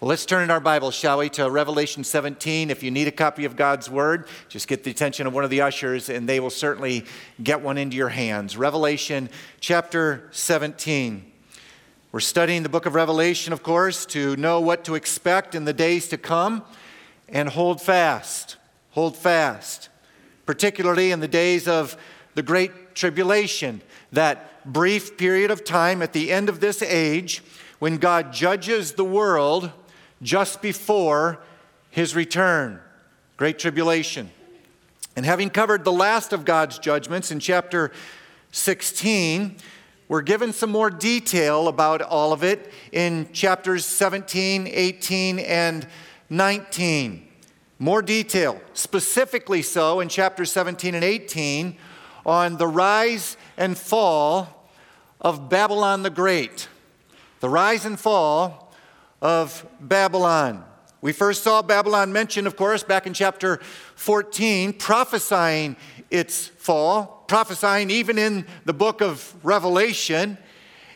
Well, let's turn in our Bibles, shall we, to Revelation 17. If you need a copy of God's Word, just get the attention of one of the ushers, and they will certainly get one into your hands. Revelation chapter 17. We're studying the book of Revelation, of course, to know what to expect in the days to come and hold fast. Hold fast, particularly in the days of the Great Tribulation, that brief period of time at the end of this age when God judges the world just before his return, great tribulation. And having covered the last of God's judgments in chapter 16, we're given some more detail about all of it in chapters 17, 18, and 19. More detail, specifically so in chapters 17 and 18, on the rise and fall of Babylon the Great. The rise and fall of Babylon. We first saw Babylon mentioned, of course, back in chapter 14, prophesying its fall, prophesying even in the book of Revelation.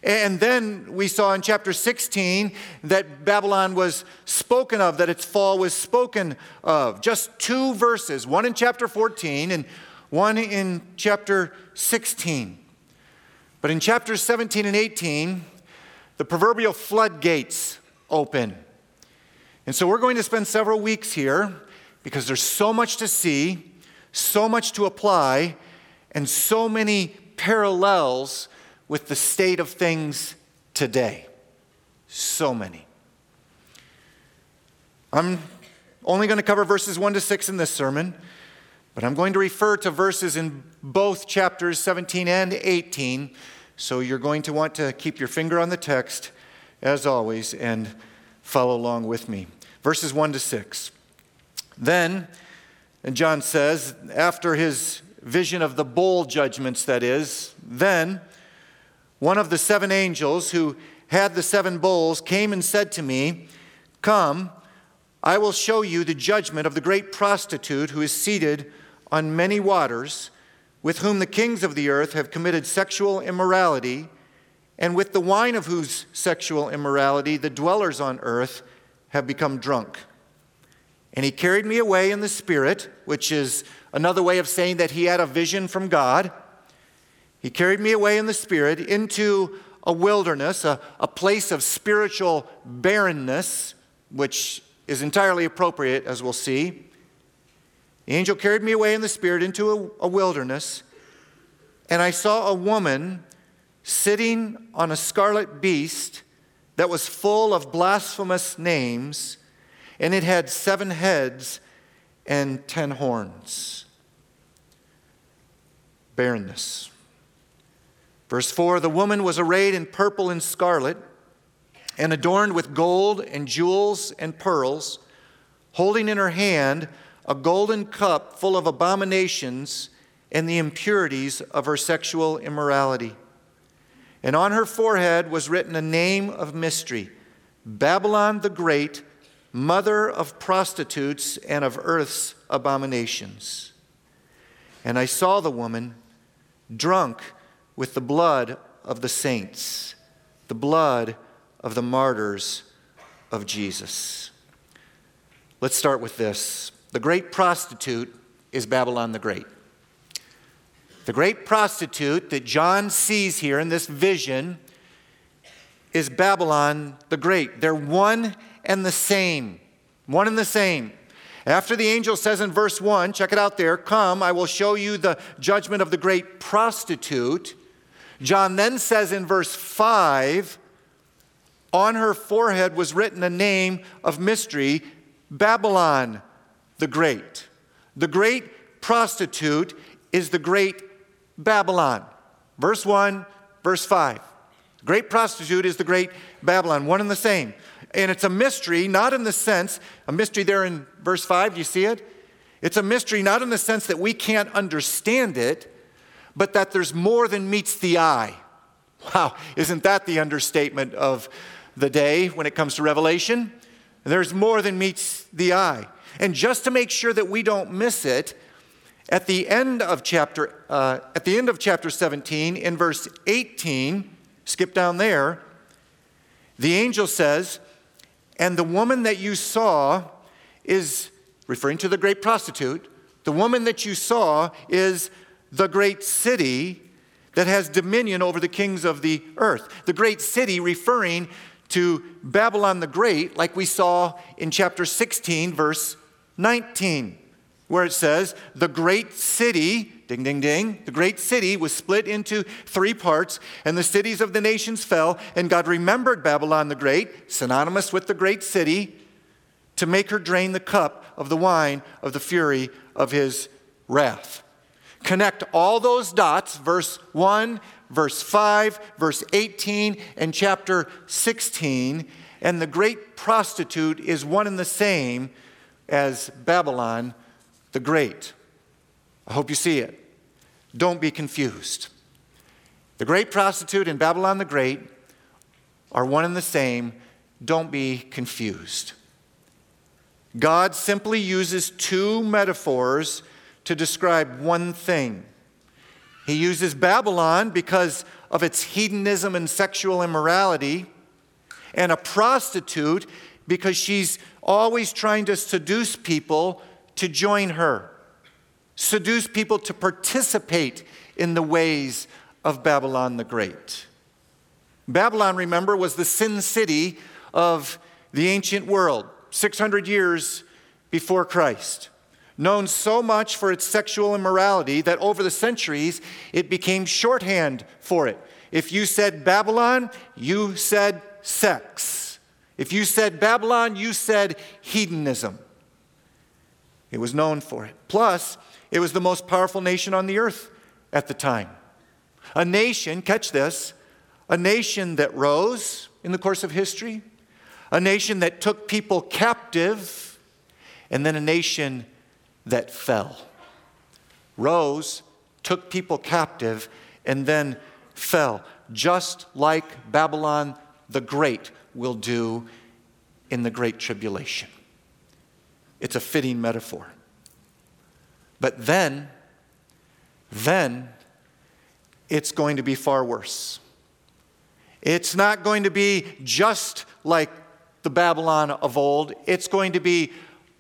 And then we saw in chapter 16 that Babylon was spoken of, that its fall was spoken of. Just two verses, one in chapter 14 and one in chapter 16. But in chapters 17 and 18, the proverbial floodgates open. And so we're going to spend several weeks here because there's so much to see, so much to apply, and so many parallels with the state of things today. So many. I'm only going to cover verses 1 to 6 in this sermon, but I'm going to refer to verses in both chapters 17 and 18. So you're going to want to keep your finger on the text as always, and follow along with me. Verses 1 to 6. Then, and John says, after his vision of the bowl judgments, that is, then one of the seven angels who had the seven bowls came and said to me, Come, I will show you the judgment of the great prostitute who is seated on many waters, with whom the kings of the earth have committed sexual immorality and with the wine of whose sexual immorality the dwellers on earth have become drunk. And he carried me away in the Spirit, which is another way of saying that he had a vision from God. He carried me away in the Spirit into a wilderness, a, a place of spiritual barrenness, which is entirely appropriate, as we'll see. The angel carried me away in the Spirit into a, a wilderness, and I saw a woman sitting on a scarlet beast that was full of blasphemous names, and it had seven heads and ten horns. Barrenness. Verse 4 The woman was arrayed in purple and scarlet, and adorned with gold and jewels and pearls, holding in her hand a golden cup full of abominations and the impurities of her sexual immorality. And on her forehead was written a name of mystery Babylon the Great, mother of prostitutes and of earth's abominations. And I saw the woman drunk with the blood of the saints, the blood of the martyrs of Jesus. Let's start with this. The great prostitute is Babylon the Great. The great prostitute that John sees here in this vision is Babylon the Great. They're one and the same. One and the same. After the angel says in verse 1, check it out there, come, I will show you the judgment of the great prostitute. John then says in verse 5, on her forehead was written a name of mystery Babylon the Great. The great prostitute is the great Babylon. Verse 1, verse 5. Great prostitute is the great Babylon, one and the same. And it's a mystery, not in the sense, a mystery there in verse 5, do you see it? It's a mystery not in the sense that we can't understand it, but that there's more than meets the eye. Wow, isn't that the understatement of the day when it comes to Revelation? There's more than meets the eye. And just to make sure that we don't miss it, at the end of chapter, uh, at the end of chapter 17, in verse 18, skip down there, the angel says, And the woman that you saw is, referring to the great prostitute, the woman that you saw is the great city that has dominion over the kings of the earth. The great city referring to Babylon the Great, like we saw in chapter 16, verse 19, where it says, The great city, ding, ding, ding, the great city was split into three parts, and the cities of the nations fell, and God remembered Babylon the Great, synonymous with the great city, to make her drain the cup of the wine of the fury of his wrath. Connect all those dots, verse 1, verse 5, verse 18, and chapter 16, and the great prostitute is one and the same as Babylon the Great. I hope you see it. Don't be confused. The great prostitute and Babylon the Great are one and the same. Don't be confused. God simply uses two metaphors to describe one thing. He uses Babylon because of its hedonism and sexual immorality, and a prostitute because she's always trying to seduce people to join her, seduce people to participate in the ways of Babylon the Great. Babylon, remember, was the sin city of the ancient world, 600 years before Christ known so much for its sexual immorality that over the centuries it became shorthand for it. If you said Babylon, you said sex. If you said Babylon, you said hedonism. It was known for it. Plus, it was the most powerful nation on the earth at the time. A nation, catch this, a nation that rose in the course of history, a nation that took people captive, and then a nation that fell. Rose, took people captive, and then fell, just like Babylon the Great will do in the Great Tribulation. It's a fitting metaphor. But then, then, it's going to be far worse. It's not going to be just like the Babylon of old, it's going to be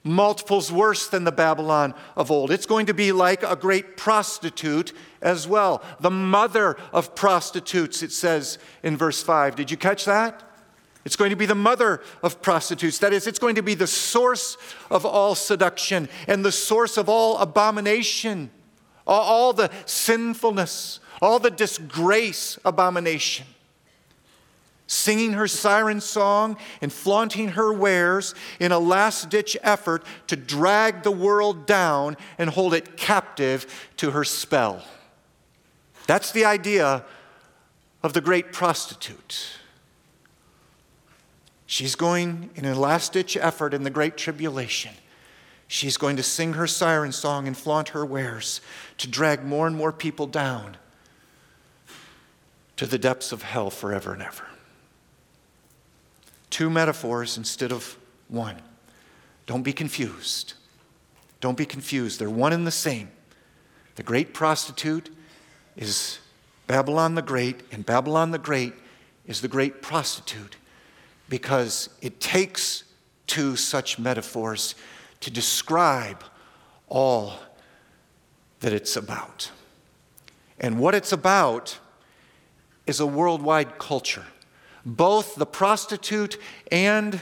multiples worse than the Babylon of old. It's going to be like a great prostitute as well. The mother of prostitutes, it says in verse 5. Did you catch that? It's going to be the mother of prostitutes. That is, it's going to be the source of all seduction and the source of all abomination, all, the sinfulness, all the disgrace, abomination singing her siren song and flaunting her wares in a last ditch effort to drag the world down and hold it captive to her spell. That's the idea of the great prostitute. She's going in a last ditch effort in the great tribulation. She's going to sing her siren song and flaunt her wares to drag more and more people down to the depths of hell forever and ever two metaphors instead of one. Don't be confused. Don't be confused. They're one and the same. The great prostitute is Babylon the Great, and Babylon the Great is the great prostitute because it takes two such metaphors to describe all that it's about. And what it's about is a worldwide culture. Both the prostitute and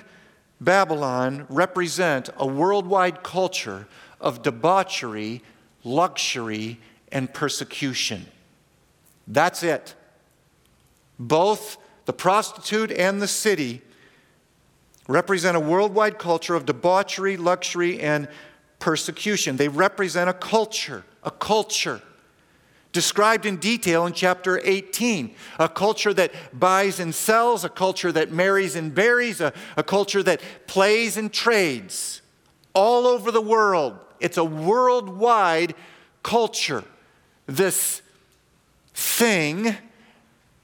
Babylon represent a worldwide culture of debauchery, luxury, and persecution. That's it. Both the prostitute and the city represent a worldwide culture of debauchery, luxury, and persecution. They represent a culture, a culture described in detail in chapter 18. A culture that buys and sells, a culture that marries and buries, a, a culture that plays and trades all over the world. It's a worldwide culture. This thing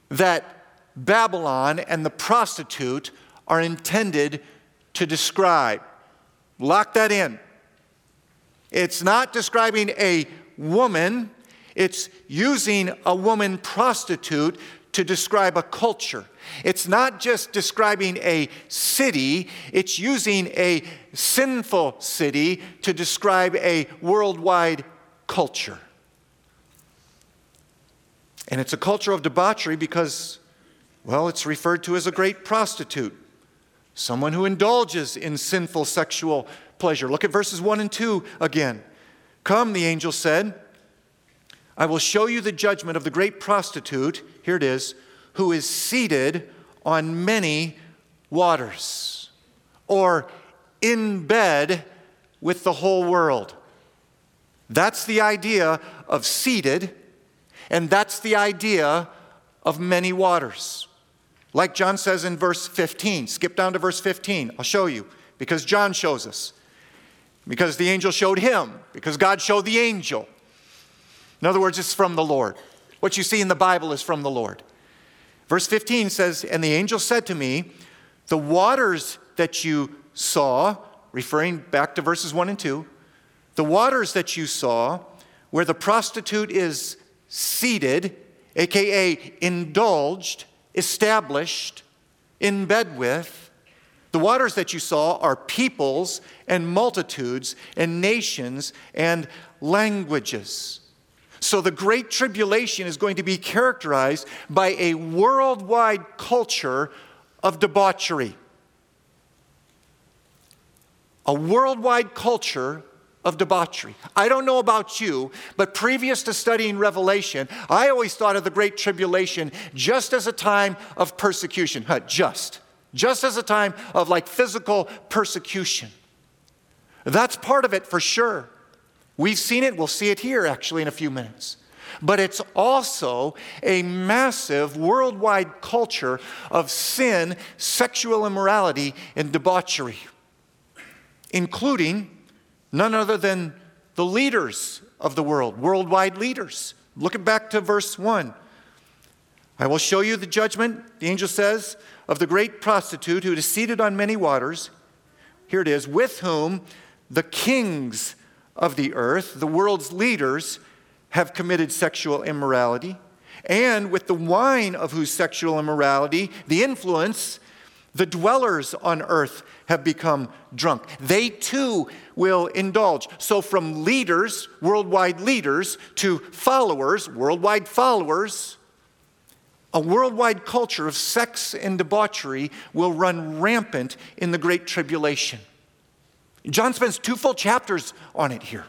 that Babylon and the prostitute are intended to describe. Lock that in. It's not describing a woman it's using a woman prostitute to describe a culture. It's not just describing a city, it's using a sinful city to describe a worldwide culture. And it's a culture of debauchery because, well, it's referred to as a great prostitute, someone who indulges in sinful sexual pleasure. Look at verses 1 and 2 again. Come, the angel said, I will show you the judgment of the great prostitute, here it is, who is seated on many waters, or in bed with the whole world. That's the idea of seated, and that's the idea of many waters. Like John says in verse 15, skip down to verse 15, I'll show you, because John shows us. Because the angel showed him, because God showed the angel. In other words, it's from the Lord. What you see in the Bible is from the Lord. Verse 15 says, And the angel said to me, The waters that you saw, referring back to verses 1 and 2, the waters that you saw where the prostitute is seated, aka indulged, established, in bed with, the waters that you saw are peoples and multitudes and nations and languages. So the Great Tribulation is going to be characterized by a worldwide culture of debauchery. A worldwide culture of debauchery. I don't know about you, but previous to studying Revelation, I always thought of the Great Tribulation just as a time of persecution. Huh, just. Just as a time of like physical persecution. That's part of it for sure. We've seen it, we'll see it here actually in a few minutes. But it's also a massive worldwide culture of sin, sexual immorality, and debauchery, including none other than the leaders of the world, worldwide leaders. Look back to verse 1. I will show you the judgment, the angel says, of the great prostitute who is seated on many waters. Here it is, with whom the kings of the earth, the world's leaders, have committed sexual immorality, and with the wine of whose sexual immorality, the influence, the dwellers on earth have become drunk. They too will indulge. So, from leaders, worldwide leaders, to followers, worldwide followers, a worldwide culture of sex and debauchery will run rampant in the Great Tribulation. John spends two full chapters on it here.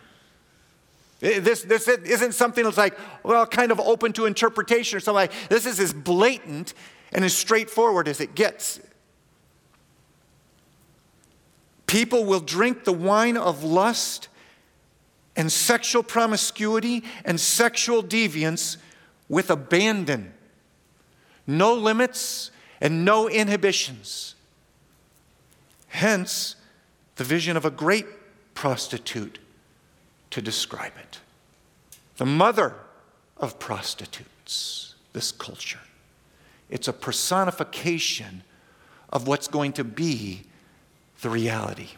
This, this isn't something that's like, well, kind of open to interpretation or something like this is as blatant and as straightforward as it gets. People will drink the wine of lust and sexual promiscuity and sexual deviance with abandon. No limits and no inhibitions. Hence, the vision of a great prostitute to describe it. The mother of prostitutes, this culture. It's a personification of what's going to be the reality.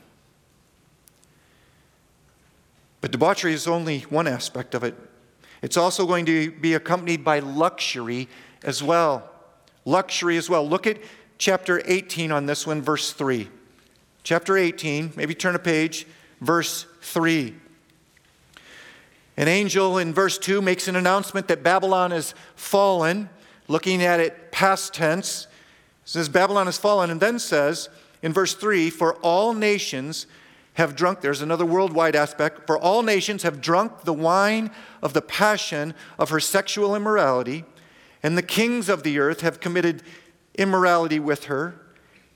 But debauchery is only one aspect of it. It's also going to be accompanied by luxury as well. Luxury as well. Look at chapter 18 on this one, verse 3 chapter 18, maybe turn a page, verse 3. An angel in verse 2 makes an announcement that Babylon is fallen, looking at it past tense. says Babylon has fallen, and then says in verse 3 For all nations have drunk, there's another worldwide aspect, for all nations have drunk the wine of the passion of her sexual immorality, and the kings of the earth have committed immorality with her.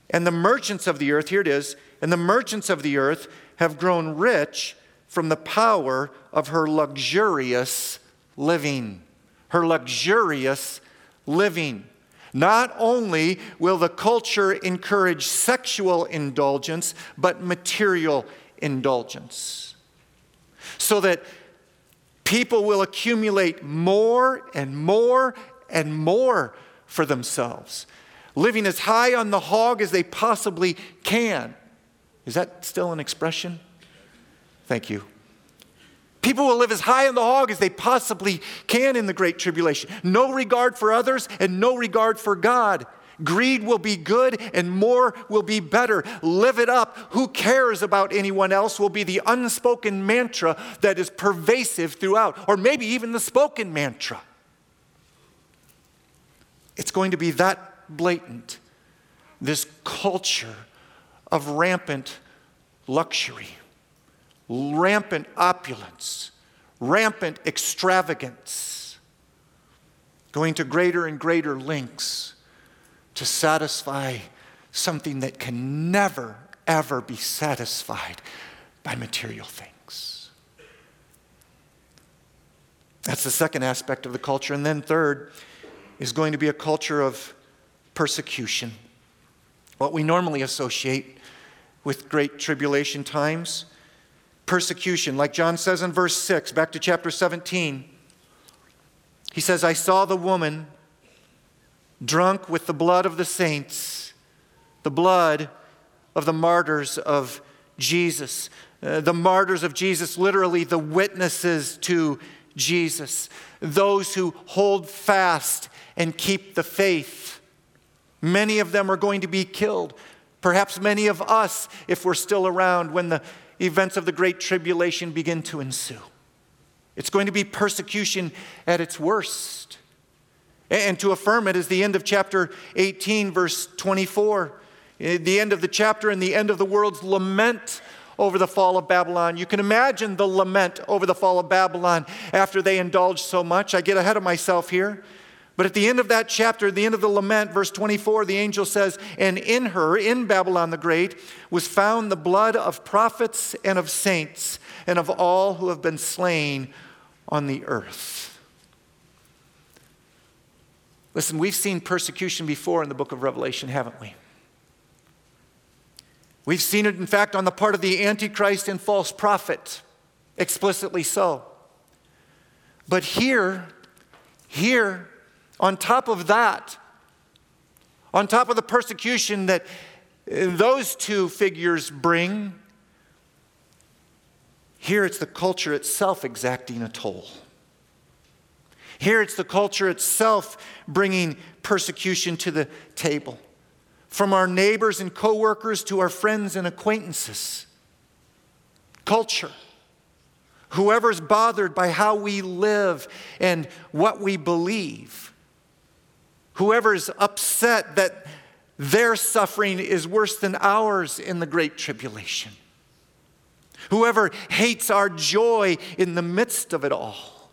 And the merchants of the earth, here it is, and the merchants of the earth have grown rich from the power of her luxurious living. Her luxurious living. Not only will the culture encourage sexual indulgence, but material indulgence. So that people will accumulate more and more and more for themselves living as high on the hog as they possibly can. Is that still an expression? Thank you. People will live as high on the hog as they possibly can in the Great Tribulation. No regard for others and no regard for God. Greed will be good and more will be better. Live it up. Who cares about anyone else will be the unspoken mantra that is pervasive throughout, or maybe even the spoken mantra. It's going to be that blatant, this culture of rampant luxury, rampant opulence, rampant extravagance, going to greater and greater lengths to satisfy something that can never, ever be satisfied by material things. That's the second aspect of the culture. And then, third, is going to be a culture of persecution. What we normally associate with great tribulation times persecution, like John says in verse 6, back to chapter 17. He says, I saw the woman drunk with the blood of the saints, the blood of the martyrs of Jesus. Uh, the martyrs of Jesus, literally the witnesses to Jesus, those who hold fast and keep the faith. Many of them are going to be killed. Perhaps many of us, if we're still around when the events of the Great Tribulation begin to ensue. It's going to be persecution at its worst. And to affirm it is the end of chapter 18, verse 24. Eh, the end of the chapter and the end of the world's lament over the fall of Babylon. You can imagine the lament over the fall of Babylon after they indulged so much. I get ahead of myself here. But at the end of that chapter, the end of the lament, verse 24, the angel says, And in her, in Babylon the Great, was found the blood of prophets and of saints and of all who have been slain on the earth. Listen, we've seen persecution before in the book of Revelation, haven't we? We've seen it, in fact, on the part of the Antichrist and false prophet, explicitly so. But here, here, on top of that, on top of the persecution that uh, those two figures bring, here it's the culture itself exacting a toll. Here it's the culture itself bringing persecution to the table. From our neighbors and coworkers to our friends and acquaintances. Culture. Whoever's bothered by how we live and what we believe. Whoever's upset that their suffering is worse than ours in the Great Tribulation. Whoever hates our joy in the midst of it all.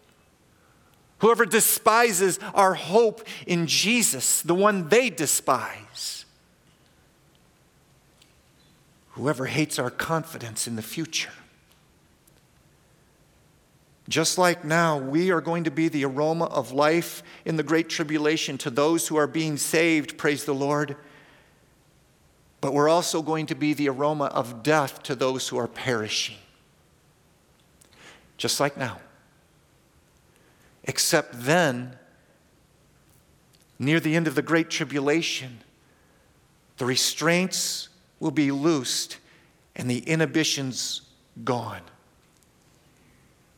Whoever despises our hope in Jesus, the one they despise. Whoever hates our confidence in the future. Just like now, we are going to be the aroma of life in the Great Tribulation to those who are being saved, praise the Lord. But we're also going to be the aroma of death to those who are perishing. Just like now. Except then, near the end of the Great Tribulation, the restraints will be loosed and the inhibitions gone.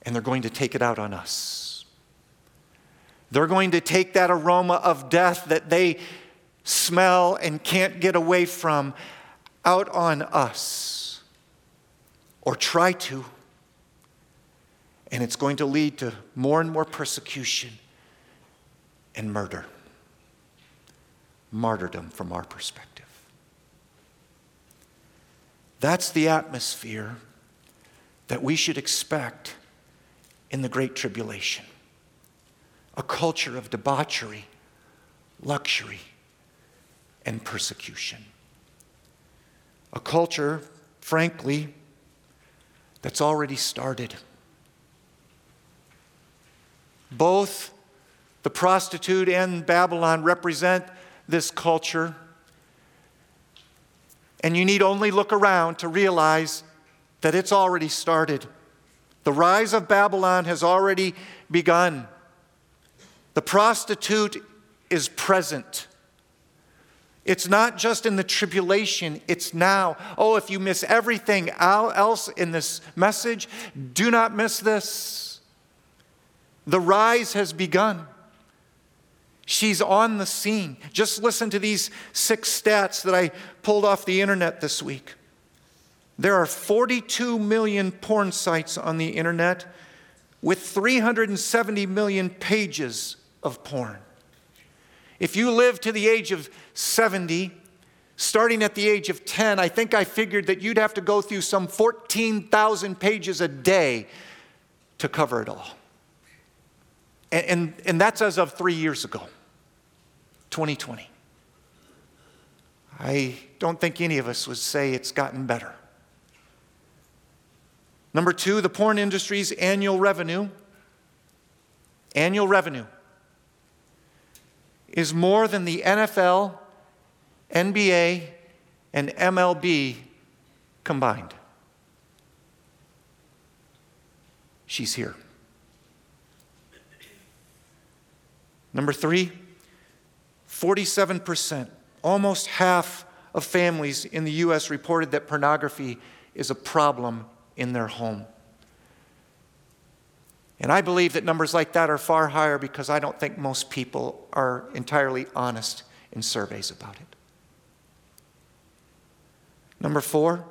And they're going to take it out on us. They're going to take that aroma of death that they smell and can't get away from out on us, or try to and it's going to lead to more and more persecution and murder. Martyrdom from our perspective. That's the atmosphere that we should expect in the Great Tribulation a culture of debauchery, luxury, and persecution. A culture, frankly, that's already started. Both the prostitute and Babylon represent this culture. And you need only look around to realize that it's already started. The rise of Babylon has already begun. The prostitute is present It's not just in the tribulation, it's now. Oh, if you miss everything else in this message, do not miss this. The rise has begun. She's on the scene. Just listen to these six stats that I pulled off the internet this week. There are 42 million porn sites on the internet with 370 million pages of porn. If you live to the age of 70, starting at the age of 10, I think I figured that you'd have to go through some 14,000 pages a day to cover it all. And, and, and, that's as of three years ago, 2020. I don't think any of us would say it's gotten better. Number two, the porn industry's annual revenue, annual revenue, is more than the NFL, NBA, and MLB combined. She's here. Number three, 47%, almost half of families in the U.S. reported that pornography is a problem in their home. And I believe that numbers like that are far higher because I don't think most people are entirely honest in surveys about it. Number four,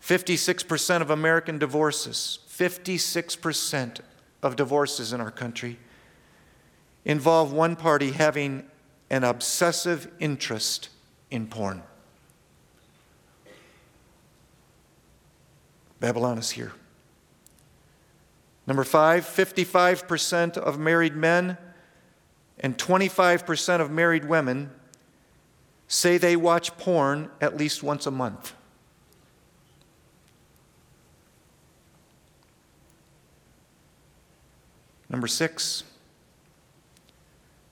56% of American divorces, 56% of divorces in our country involve one party having an obsessive interest in porn. Babylon is here. Number five, 55% of married men and 25% of married women say they watch porn at least once a month. Number six,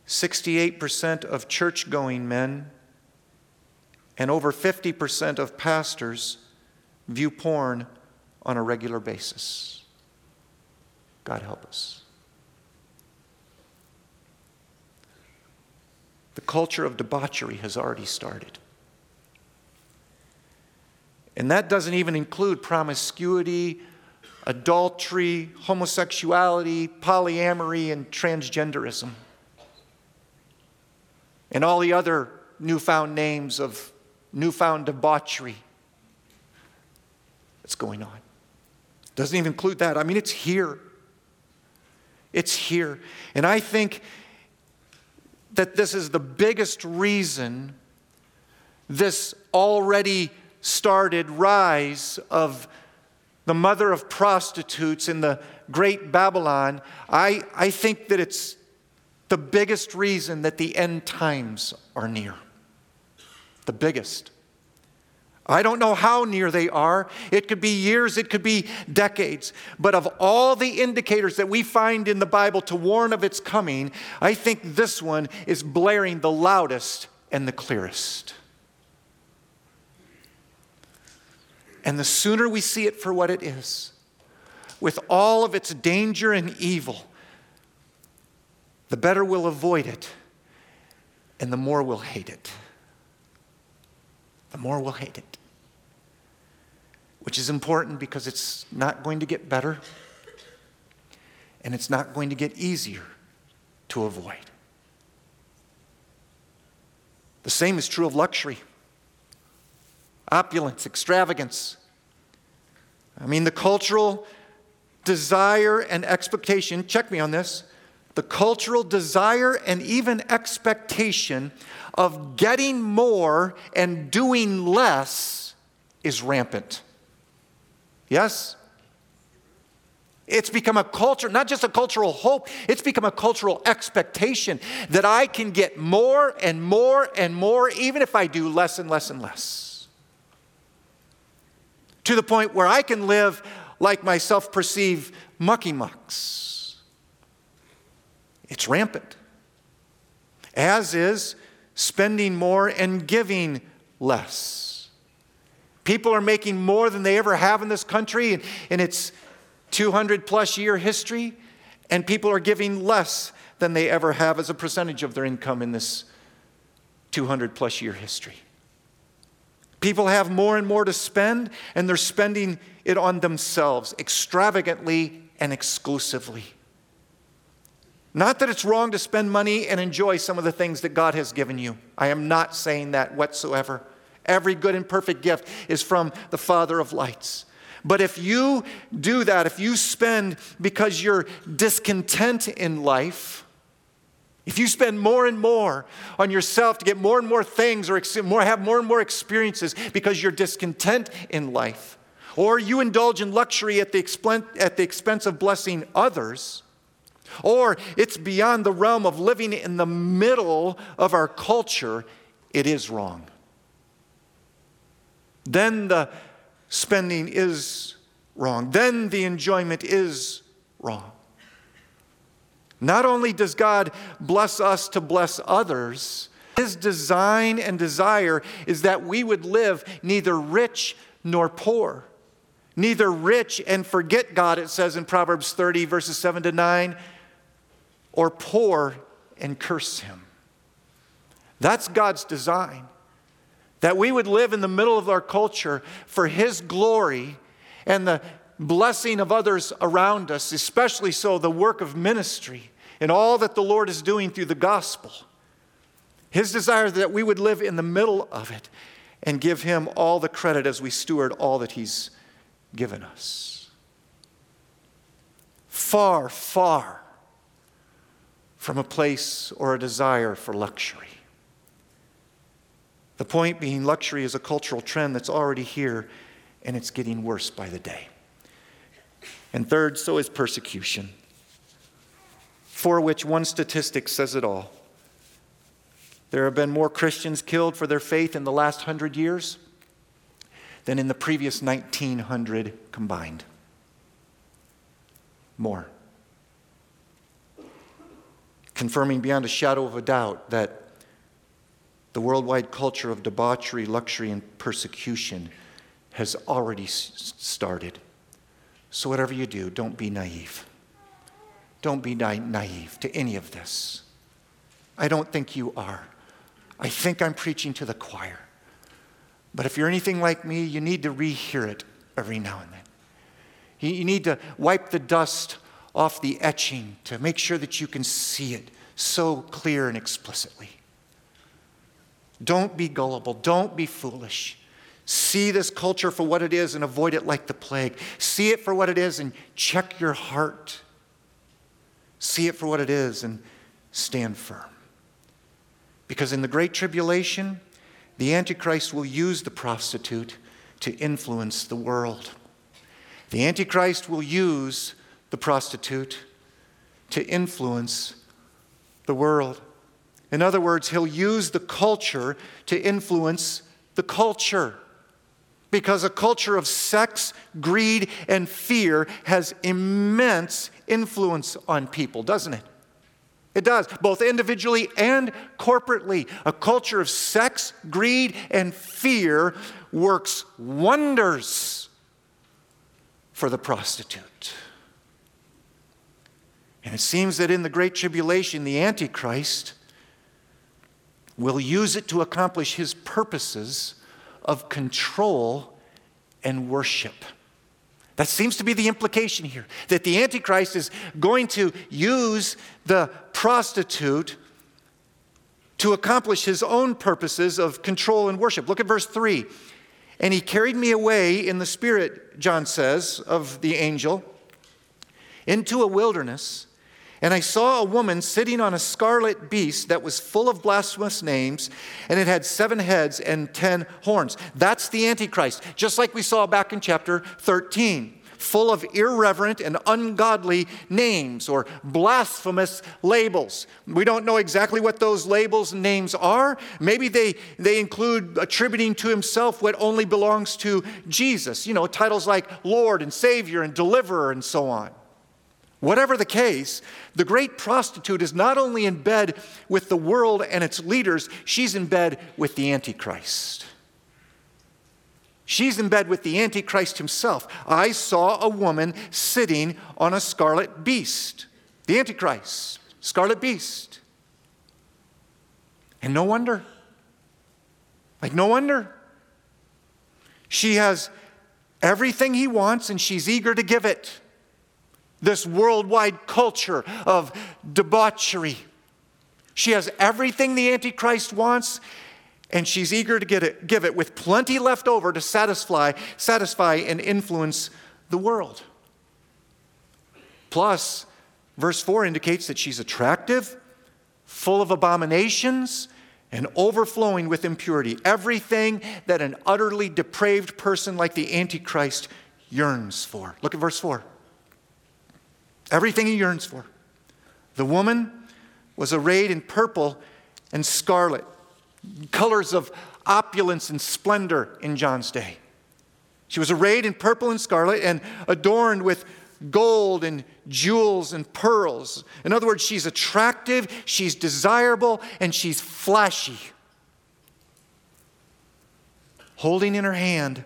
68% of church going men and over 50% of pastors view porn on a regular basis. God help us. The culture of debauchery has already started. And that doesn't even include promiscuity, adultery, homosexuality, polyamory, and transgenderism. And all the other newfound names of newfound debauchery that's going on. Doesn't even include that. I mean, it's here. It's here. And I think that this is the biggest reason this already started rise of the mother of prostitutes in the great Babylon. I, I think that it's the biggest reason that the end times are near. The biggest. I don't know how near they are. It could be years, it could be decades. But of all the indicators that we find in the Bible to warn of its coming, I think this one is blaring the loudest and the clearest. And the sooner we see it for what it is, with all of its danger and evil, the better we'll avoid it and the more we'll hate it the more we'll hate it. Which is important because it's not going to get better and it's not going to get easier to avoid. The same is true of luxury, opulence, extravagance. I mean, the cultural desire and expectation, check me on this, the cultural desire and even expectation of getting more and doing less is rampant. Yes? It's become a culture, not just a cultural hope, it's become a cultural expectation that I can get more and more and more, even if I do less and less and less. To the point where I can live like my self perceived mucky mucks. It's rampant. As is spending more and giving less. People are making more than they ever have in this country in, in its 200 plus year history, and people are giving less than they ever have as a percentage of their income in this 200 plus year history. People have more and more to spend, and they're spending it on themselves extravagantly and exclusively. Not that it's wrong to spend money and enjoy some of the things that God has given you. I am not saying that whatsoever. Every good and perfect gift is from the Father of lights. But if you do that, if you spend because you're discontent in life, if you spend more and more on yourself to get more and more things or more, have more and more experiences because you're discontent in life, or you indulge in luxury at the, expense, at the expense of blessing others, or it's beyond the realm of living in the middle of our culture, it is wrong. Then the spending is wrong. Then the enjoyment is wrong. Not only does God bless us to bless others, His design and desire is that we would live neither rich nor poor. Neither rich and forget God, it says in Proverbs 30, verses 7 to 9, or poor and curse Him. That's God's design. That we would live in the middle of our culture for His glory and the blessing of others around us, especially so the work of ministry and all that the Lord is doing through the gospel. His desire that we would live in the middle of it and give Him all the credit as we steward all that He's given us. Far, far from a place or a desire for luxury. The point being, luxury is a cultural trend that's already here and it's getting worse by the day. And third, so is persecution for which one statistic says it all. There have been more Christians killed for their faith in the last hundred years than in the previous 1900 combined. More. Confirming beyond a shadow of a doubt that the worldwide culture of debauchery, luxury, and persecution has already started. So, whatever you do, don't be naive. Don't be naive to any of this. I don't think you are. I think I'm preaching to the choir. But if you're anything like me, you need to rehear it every now and then. You need to wipe the dust off the etching to make sure that you can see it so clear and explicitly. Don't be gullible. Don't be foolish. See this culture for what it is and avoid it like the plague. See it for what it is and check your heart. See it for what it is and stand firm. Because in the Great Tribulation, the Antichrist will use the prostitute to influence the world. The Antichrist will use the prostitute to influence the world. In other words, he'll use the culture to influence the culture. Because a culture of sex, greed, and fear has immense influence on people, doesn't it? It does, both individually and corporately. A culture of sex, greed, and fear works wonders for the prostitute. And it seems that in the Great Tribulation, the Antichrist will use it to accomplish his purposes of control and worship. That seems to be the implication here that the Antichrist is going to use the prostitute to accomplish his own purposes of control and worship. Look at verse 3. And he carried me away in the spirit, John says, of the angel, into a wilderness and I saw a woman sitting on a scarlet beast that was full of blasphemous names, and it had seven heads and ten horns. That's the Antichrist, just like we saw back in chapter 13 full of irreverent and ungodly names or blasphemous labels. We don't know exactly what those labels and names are. Maybe they, they include attributing to himself what only belongs to Jesus, you know, titles like Lord and Savior and Deliverer and so on. Whatever the case, the great prostitute is not only in bed with the world and its leaders, she's in bed with the Antichrist. She's in bed with the Antichrist himself. I saw a woman sitting on a scarlet beast, the Antichrist, scarlet beast. And no wonder. Like, no wonder. She has everything he wants and she's eager to give it. This worldwide culture of debauchery. She has everything the Antichrist wants and she's eager to get it, give it with plenty left over to satisfy, satisfy and influence the world. Plus, verse 4 indicates that she's attractive, full of abominations, and overflowing with impurity. Everything that an utterly depraved person like the Antichrist yearns for. Look at verse 4. Everything he yearns for. The woman was arrayed in purple and scarlet colors of opulence and splendor in John's day. She was arrayed in purple and scarlet and adorned with gold and jewels and pearls. In other words, she's attractive, she's desirable, and she's flashy. Holding in her hand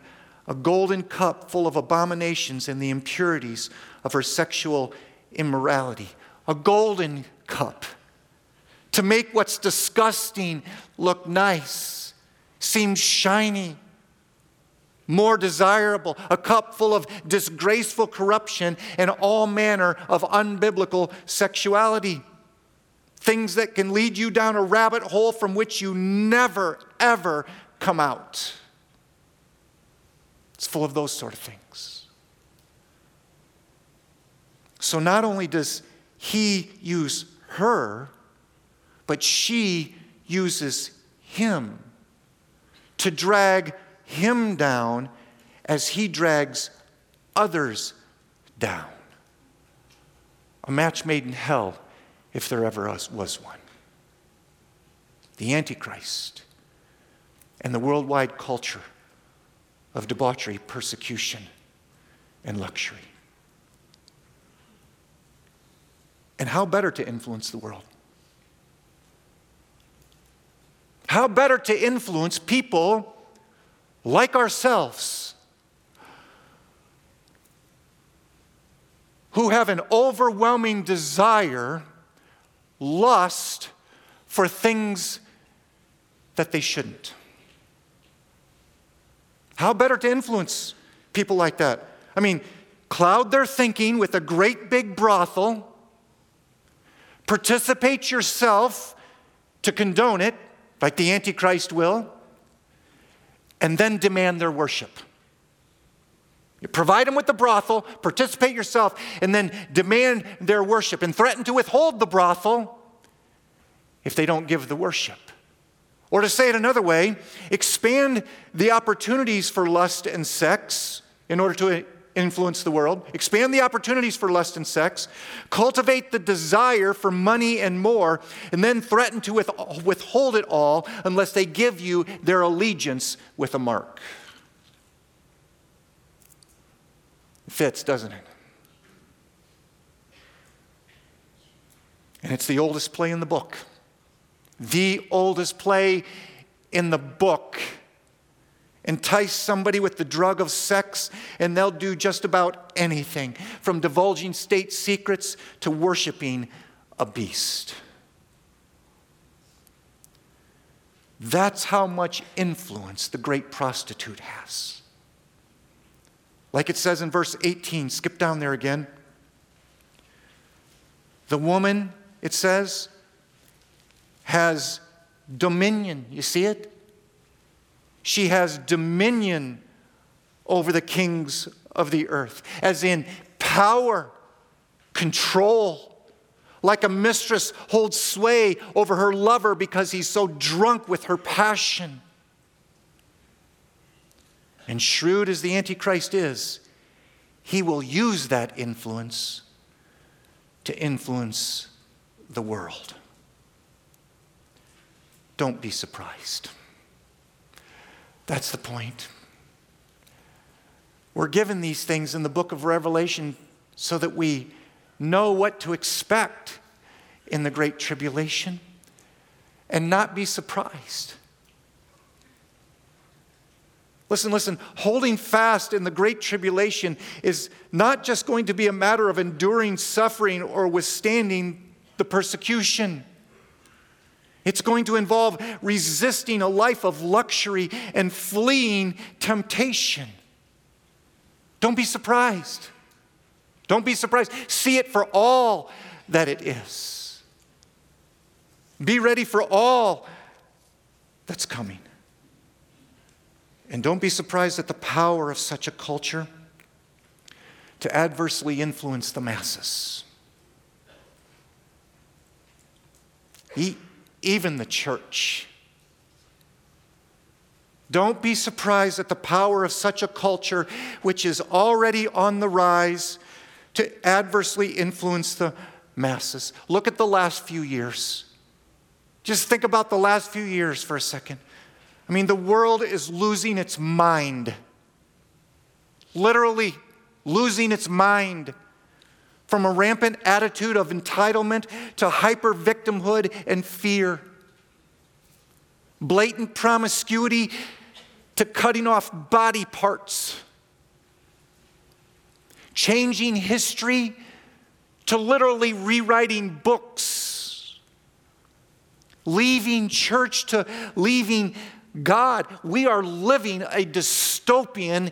a golden cup full of abominations and the impurities of her sexual immorality. A golden cup to make what's disgusting look nice, seem shiny, more desirable, a cup full of disgraceful corruption and all manner of unbiblical sexuality. Things that can lead you down a rabbit hole from which you never, ever come out. It's full of those sort of things. So not only does he use her, but she uses him to drag him down as he drags others down. A match made in hell, if there ever was one. The Antichrist and the worldwide culture of debauchery, persecution, and luxury. And how better to influence the world? How better to influence people like ourselves who have an overwhelming desire, lust for things that they shouldn't? How better to influence people like that? I mean, cloud their thinking with a great big brothel, participate yourself to condone it, like the Antichrist will, and then demand their worship. You provide them with the brothel, participate yourself, and then demand their worship and threaten to withhold the brothel if they don't give the worship. Or to say it another way, expand the opportunities for lust and sex in order to influence the world, expand the opportunities for lust and sex, cultivate the desire for money and more, and then threaten to withhold it all unless they give you their allegiance with a mark. It fits, doesn't it? And it's the oldest play in the book. The oldest play in the book entice somebody with the drug of sex, and they'll do just about anything from divulging state secrets to worshiping a beast. That's how much influence the great prostitute has. Like it says in verse 18, skip down there again. The woman, it says, has dominion. You see it? She has dominion over the kings of the earth, as in power, control. Like a mistress holds sway over her lover because he's so drunk with her passion. And shrewd as the Antichrist is, he will use that influence to influence the world. Don't be surprised. That's the point. We're given these things in the book of Revelation so that we know what to expect in the Great Tribulation and not be surprised. Listen, listen, holding fast in the Great Tribulation is not just going to be a matter of enduring suffering or withstanding the persecution. It's going to involve resisting a life of luxury and fleeing temptation. Don't be surprised. Don't be surprised. See it for all that it is. Be ready for all that's coming. And don't be surprised at the power of such a culture to adversely influence the masses. Even the church. Don't be surprised at the power of such a culture, which is already on the rise, to adversely influence the masses. Look at the last few years. Just think about the last few years for a second. I mean, the world is losing its mind. Literally losing its mind from a rampant attitude of entitlement to hyper victimhood and fear. Blatant promiscuity to cutting off body parts. Changing history to literally rewriting books. Leaving church to leaving God. We are living a dystopian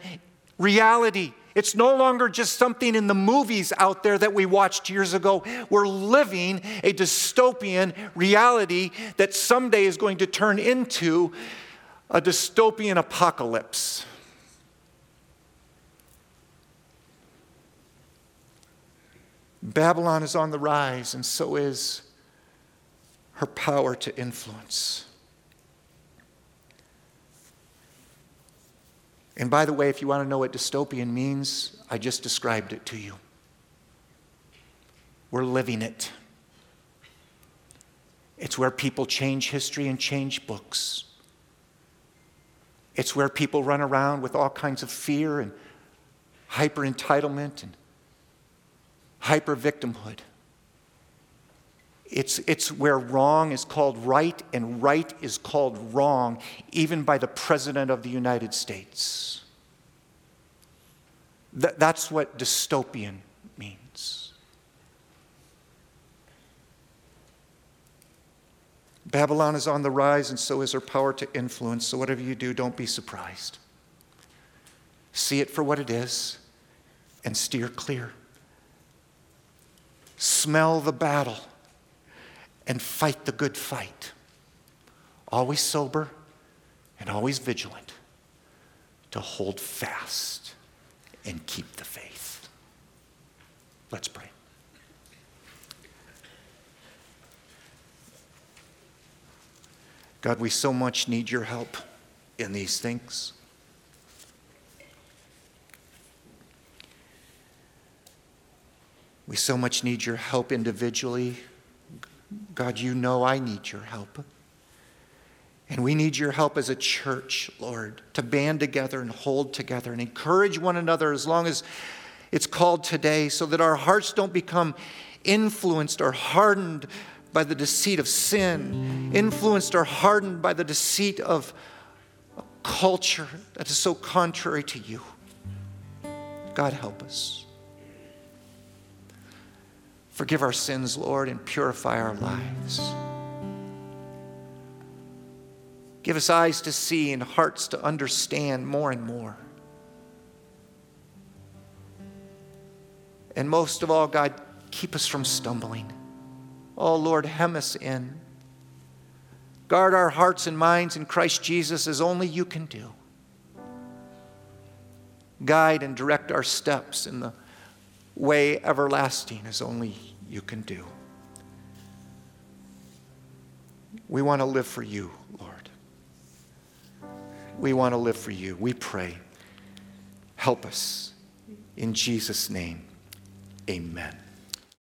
reality. It's no longer just something in the movies out there that we watched years ago. We're living a dystopian reality that someday is going to turn into a dystopian apocalypse. Babylon is on the rise, and so is her power to influence. And by the way, if you want to know what dystopian means, I just described it to you. We're living it. It's where people change history and change books. It's where people run around with all kinds of fear and hyper entitlement and hyper victimhood. It's, it's where wrong is called right and right is called wrong, even by the President of the United States. Th- that's what dystopian means. Babylon is on the rise, and so is her power to influence. So, whatever you do, don't be surprised. See it for what it is and steer clear. Smell the battle and fight the good fight. Always sober and always vigilant to hold fast and keep the faith. Let's pray. God, we so much need your help in these things. We so much need your help individually God, you know I need your help. And we need your help as a church, Lord, to band together and hold together and encourage one another as long as it's called today, so that our hearts don't become influenced or hardened by the deceit of sin, influenced or hardened by the deceit of a culture that is so contrary to you. God, help us. Forgive our sins, Lord, and purify our lives. Give us eyes to see and hearts to understand more and more. And most of all, God, keep us from stumbling. Oh, Lord, hem us in. Guard our hearts and minds in Christ Jesus as only you can do. Guide and direct our steps in the way everlasting as only you can do. We want to live for you, Lord. We want to live for you. We pray. Help us. In Jesus' name, amen.